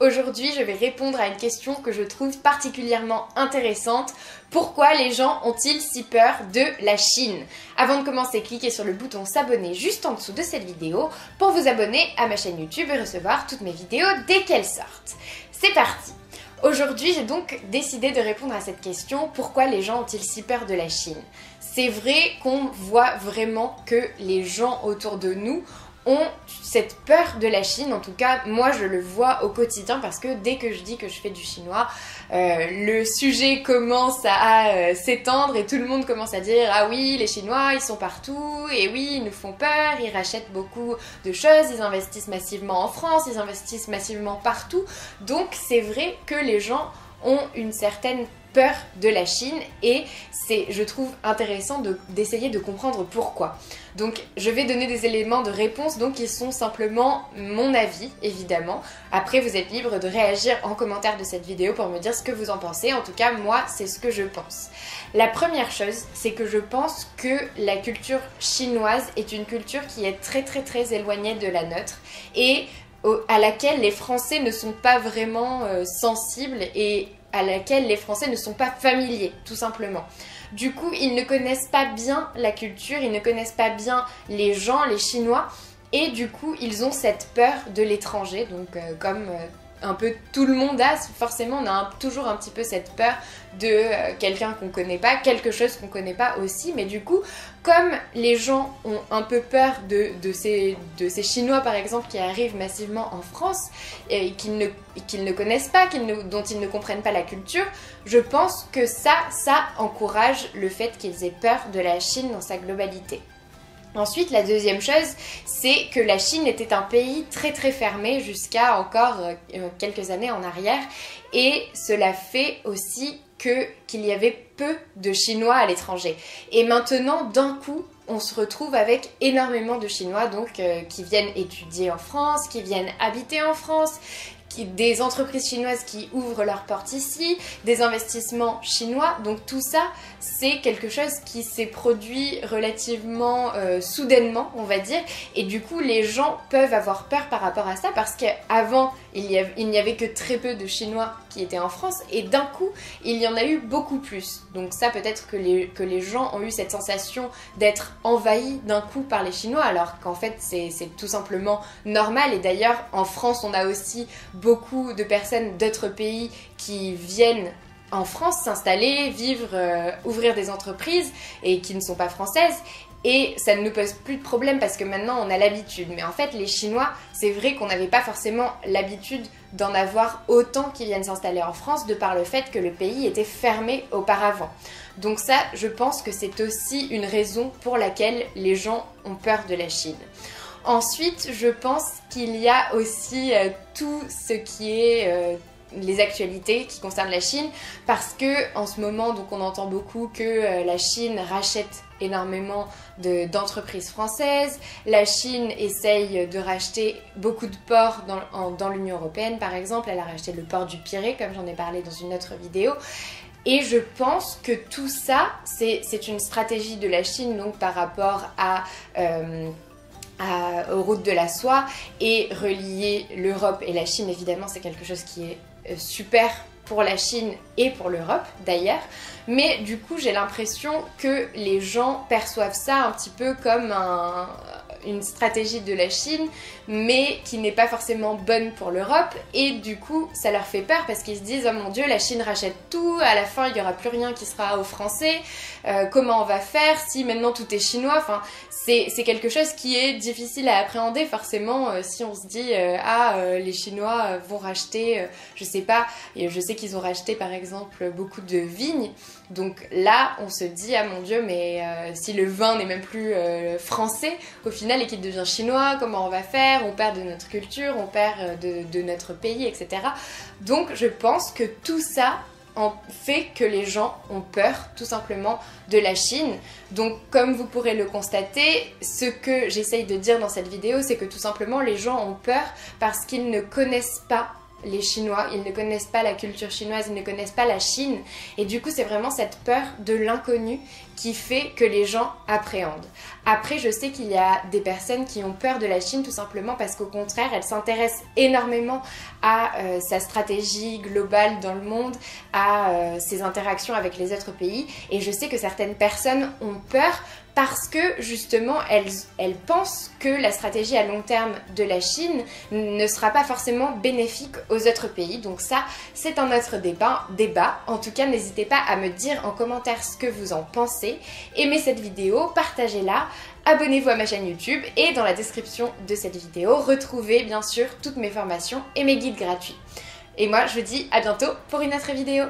Aujourd'hui, je vais répondre à une question que je trouve particulièrement intéressante. Pourquoi les gens ont-ils si peur de la Chine? Avant de commencer, cliquez sur le bouton s'abonner juste en dessous de cette vidéo pour vous abonner à ma chaîne YouTube et recevoir toutes mes vidéos dès qu'elles sortent. C'est parti! Aujourd'hui, j'ai donc décidé de répondre à cette question. Pourquoi les gens ont-ils si peur de la Chine? C'est vrai qu'on voit vraiment que les gens autour de nous ont cette peur de la Chine. En tout cas, moi, je le vois au quotidien parce que dès que je dis que je fais du chinois, euh, le sujet commence à euh, s'étendre et tout le monde commence à dire ah oui, les Chinois, ils sont partout et oui, ils nous font peur, ils rachètent beaucoup de choses, ils investissent massivement en France, ils investissent massivement partout. Donc, c'est vrai que les gens ont une certaine peur de la Chine et c'est, je trouve, intéressant d'essayer de, comprendre pourquoi. Donc, je vais donner des éléments de réponse donc qui sont simplement mon avis, évidemment. Après, vous êtes libre de réagir en commentaire de cette vidéo pour me dire ce que vous en pensez. En tout cas, moi, c'est ce que je pense. La première chose, c'est que je pense que la culture chinoise est une culture qui est très très très éloignée de la nôtre et à laquelle les Français ne sont pas vraiment euh, sensibles et à laquelle les Français ne sont pas familiers, tout simplement. Du coup, ils ne connaissent pas bien la culture, ils ne connaissent pas bien les gens, les Chinois, et du coup, ils ont cette peur de l'étranger, donc euh, comme euh, un peu tout le monde a, forcément on a toujours un petit peu cette peur de euh, quelqu'un qu'on connaît pas, quelque chose qu'on connaît pas aussi, mais du coup, comme les gens ont un peu peur de, ces, Chinois par exemple qui arrivent massivement en France et qu'ils ne, connaissent pas, dont ils ne comprennent pas la culture, je pense que ça, ça encourage le fait qu'ils aient peur de la Chine dans sa globalité. Ensuite, la deuxième chose, c'est que la Chine était un pays très très fermé jusqu'à encore euh, euh, quelques années en arrière et cela fait aussi que qu'il y avait peu de Chinois à l'étranger. Et maintenant, d'un coup, on se retrouve avec énormément de Chinois donc euh, qui viennent étudier en France, qui viennent habiter en France, des entreprises chinoises qui ouvrent leurs portes ici, des investissements chinois. Donc tout ça, c'est quelque chose qui s'est produit relativement euh, soudainement, on va dire. Et du coup, les gens peuvent avoir peur par rapport à ça parce qu'avant, il n'y avait, que très peu de Chinois qui étaient en France et d'un coup, il y en a eu beaucoup plus. Donc ça, peut-être que les, que les gens ont eu cette sensation d'être envahis d'un coup par les Chinois alors qu'en fait, c'est tout simplement normal. Et d'ailleurs, en France, on a aussi de personnes d'autres pays qui viennent en France s'installer, vivre, euh, ouvrir des entreprises et qui ne sont pas françaises. Et ça ne nous pose plus de problème parce que maintenant on a l'habitude. Mais en fait, les Chinois, c'est vrai qu'on n'avait pas forcément l'habitude d'en avoir autant qui viennent s'installer en France de par le fait que le pays était fermé auparavant. Donc ça, je pense que c'est aussi une raison pour laquelle les gens ont peur de la Chine. Ensuite, je pense qu'il y a aussi euh, tout ce qui est euh, les actualités qui concernent la Chine parce que en ce moment donc on entend beaucoup que euh, la Chine rachète énormément d'entreprises françaises, la Chine essaye de racheter beaucoup de ports dans, dans l'Union Européenne par exemple, elle a racheté le port du Pirée comme j'en ai parlé dans une autre vidéo. Et je pense que tout ça c'est une stratégie de la Chine donc par rapport à aux routes de la soie et relier l'Europe et la Chine, évidemment, c'est quelque chose qui est euh, super pour la Chine et pour l'Europe d'ailleurs. Mais du coup, j'ai l'impression que les gens perçoivent ça un petit peu comme un, une stratégie de la Chine, mais qui n'est pas forcément bonne pour l'Europe. Et du coup, ça leur fait peur parce qu'ils se disent, oh mon dieu, la Chine rachète tout, à la fin, il n'y aura plus rien qui sera aux Français. Euh, comment on va faire si maintenant tout est chinois? Enfin, c'est quelque chose qui est difficile à appréhender forcément euh, si on se dit, euh, ah, les Chinois vont racheter, je sais pas, et je sais qu'ils ont racheté par exemple beaucoup de vignes. Donc là, on se dit, ah mon dieu, mais si le vin n'est même plus français, au final, qu'il devient chinois, comment on va faire, on perd de notre culture, on perd euh, de, notre pays, etc. Donc je pense que tout ça en fait que les gens ont peur tout simplement de la Chine. Donc comme vous pourrez le constater, ce que j'essaye de dire dans cette vidéo, c'est que tout simplement les gens ont peur parce qu'ils ne connaissent pas les Chinois, ils ne connaissent pas la culture chinoise, ils ne connaissent pas la Chine. Et du coup, c'est vraiment cette peur de l'inconnu qui fait que les gens appréhendent. Après, je sais qu'il y a des personnes qui ont peur de la Chine tout simplement parce qu'au contraire, elle s'intéresse énormément à euh, sa stratégie globale dans le monde, à euh, ses interactions avec les autres pays. Et je sais que certaines personnes ont peur parce que justement elles, pensent que la stratégie à long terme de la Chine ne sera pas forcément bénéfique aux autres pays. Donc ça, c'est un autre débat. débat. En tout cas, n'hésitez pas à me dire en commentaire ce que vous en pensez. Aimez cette vidéo, partagez-la, abonnez-vous à ma chaîne YouTube et dans la description de cette vidéo, retrouvez bien sûr toutes mes formations et mes guides gratuits. Et moi, je vous dis à bientôt pour une autre vidéo.